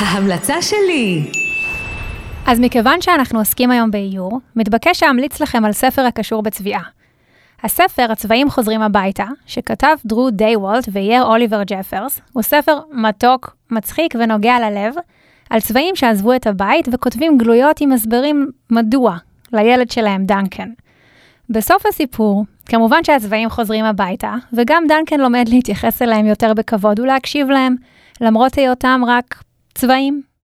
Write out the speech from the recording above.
ההמלצה שלי! אז מכיוון שאנחנו עוסקים היום באיור, מתבקש להמליץ לכם על ספר הקשור בצביעה. הספר, הצבעים חוזרים הביתה, שכתב דרו דיוולט ואייר אוליבר ג'פרס, הוא ספר מתוק, מצחיק ונוגע ללב, על צבעים שעזבו את הבית וכותבים גלויות עם הסברים מדוע, לילד שלהם, דנקן. בסוף הסיפור, כמובן שהצבעים חוזרים הביתה, וגם דנקן לומד להתייחס אליהם יותר בכבוד ולהקשיב להם, למרות היותם רק צבעים.